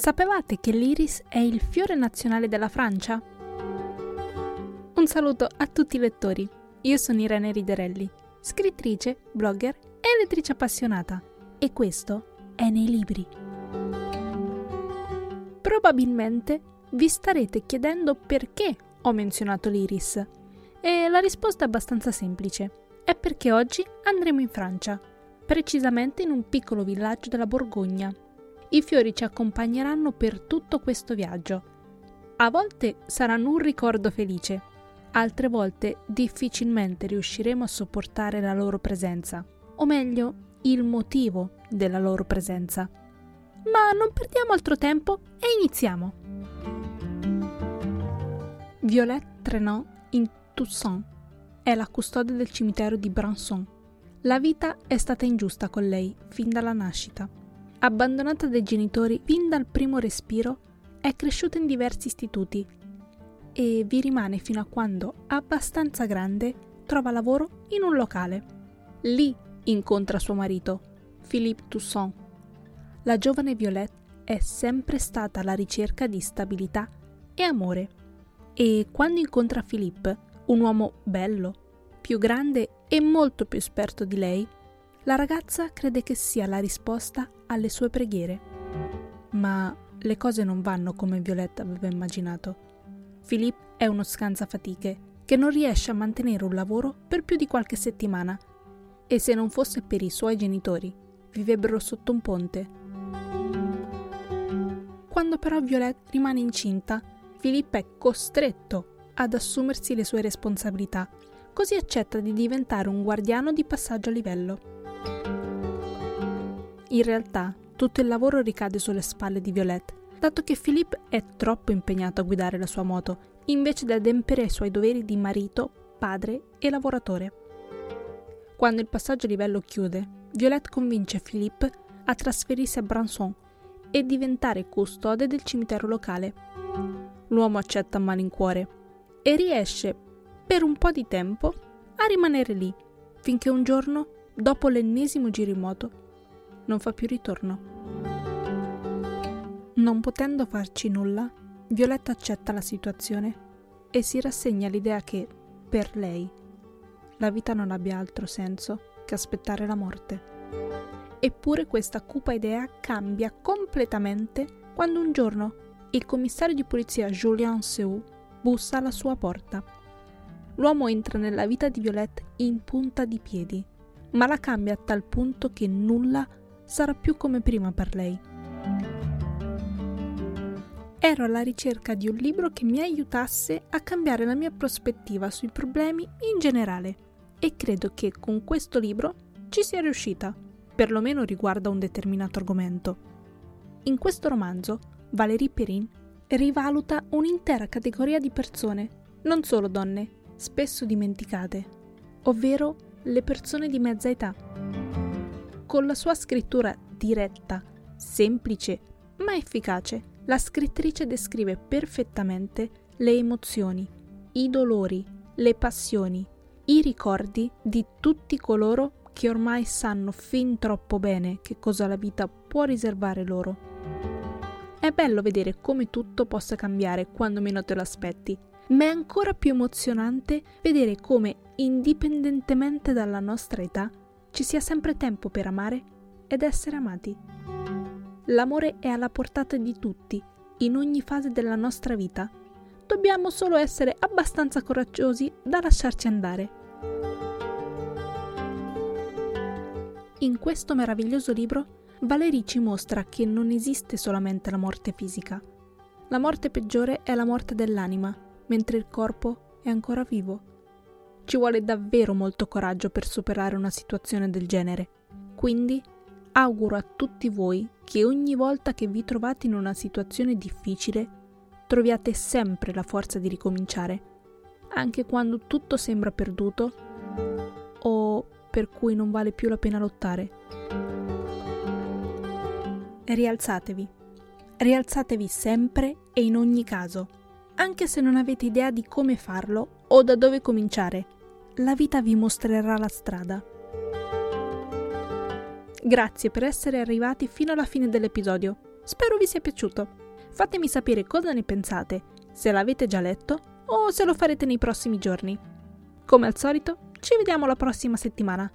Sapevate che l'iris è il fiore nazionale della Francia? Un saluto a tutti i lettori. Io sono Irene Riderelli, scrittrice, blogger e lettrice appassionata. E questo è nei libri. Probabilmente vi starete chiedendo perché ho menzionato l'iris. E la risposta è abbastanza semplice. È perché oggi andremo in Francia, precisamente in un piccolo villaggio della Borgogna, i fiori ci accompagneranno per tutto questo viaggio. A volte saranno un ricordo felice, altre volte difficilmente riusciremo a sopportare la loro presenza, o meglio, il motivo della loro presenza. Ma non perdiamo altro tempo e iniziamo. Violette Trenot in Toussaint è la custode del cimitero di Branson. La vita è stata ingiusta con lei fin dalla nascita. Abbandonata dai genitori fin dal primo respiro, è cresciuta in diversi istituti e vi rimane fino a quando, abbastanza grande, trova lavoro in un locale. Lì incontra suo marito, Philippe Toussaint. La giovane Violette è sempre stata alla ricerca di stabilità e amore e quando incontra Philippe, un uomo bello, più grande e molto più esperto di lei, la ragazza crede che sia la risposta alle sue preghiere. Ma le cose non vanno come Violetta aveva immaginato. Philippe è uno scansafatiche che non riesce a mantenere un lavoro per più di qualche settimana e se non fosse per i suoi genitori vivrebbero sotto un ponte. Quando però Violette rimane incinta, Philippe è costretto ad assumersi le sue responsabilità, così accetta di diventare un guardiano di passaggio a livello. In realtà, tutto il lavoro ricade sulle spalle di Violette, dato che Philippe è troppo impegnato a guidare la sua moto, invece di adempiere ai suoi doveri di marito, padre e lavoratore. Quando il passaggio a livello chiude, Violette convince Philippe a trasferirsi a Branson e diventare custode del cimitero locale. L'uomo accetta a malincuore e riesce, per un po' di tempo, a rimanere lì, finché un giorno, dopo l'ennesimo giro in moto, non fa più ritorno. Non potendo farci nulla, Violetta accetta la situazione e si rassegna all'idea che, per lei, la vita non abbia altro senso che aspettare la morte. Eppure questa cupa idea cambia completamente quando un giorno il commissario di polizia Julien Seu bussa alla sua porta. L'uomo entra nella vita di Violette in punta di piedi, ma la cambia a tal punto che nulla sarà più come prima per lei. Ero alla ricerca di un libro che mi aiutasse a cambiare la mia prospettiva sui problemi in generale e credo che con questo libro ci sia riuscita, perlomeno riguardo a un determinato argomento. In questo romanzo, Valérie Perrin rivaluta un'intera categoria di persone, non solo donne, spesso dimenticate, ovvero le persone di mezza età. Con la sua scrittura diretta, semplice ma efficace, la scrittrice descrive perfettamente le emozioni, i dolori, le passioni, i ricordi di tutti coloro che ormai sanno fin troppo bene che cosa la vita può riservare loro. È bello vedere come tutto possa cambiare quando meno te lo aspetti, ma è ancora più emozionante vedere come, indipendentemente dalla nostra età, ci sia sempre tempo per amare ed essere amati. L'amore è alla portata di tutti, in ogni fase della nostra vita. Dobbiamo solo essere abbastanza coraggiosi da lasciarci andare. In questo meraviglioso libro, Valerie ci mostra che non esiste solamente la morte fisica. La morte peggiore è la morte dell'anima, mentre il corpo è ancora vivo. Ci vuole davvero molto coraggio per superare una situazione del genere. Quindi auguro a tutti voi che ogni volta che vi trovate in una situazione difficile troviate sempre la forza di ricominciare, anche quando tutto sembra perduto o per cui non vale più la pena lottare. Rialzatevi. Rialzatevi sempre e in ogni caso, anche se non avete idea di come farlo o da dove cominciare la vita vi mostrerà la strada. Grazie per essere arrivati fino alla fine dell'episodio. Spero vi sia piaciuto. Fatemi sapere cosa ne pensate, se l'avete già letto o se lo farete nei prossimi giorni. Come al solito, ci vediamo la prossima settimana.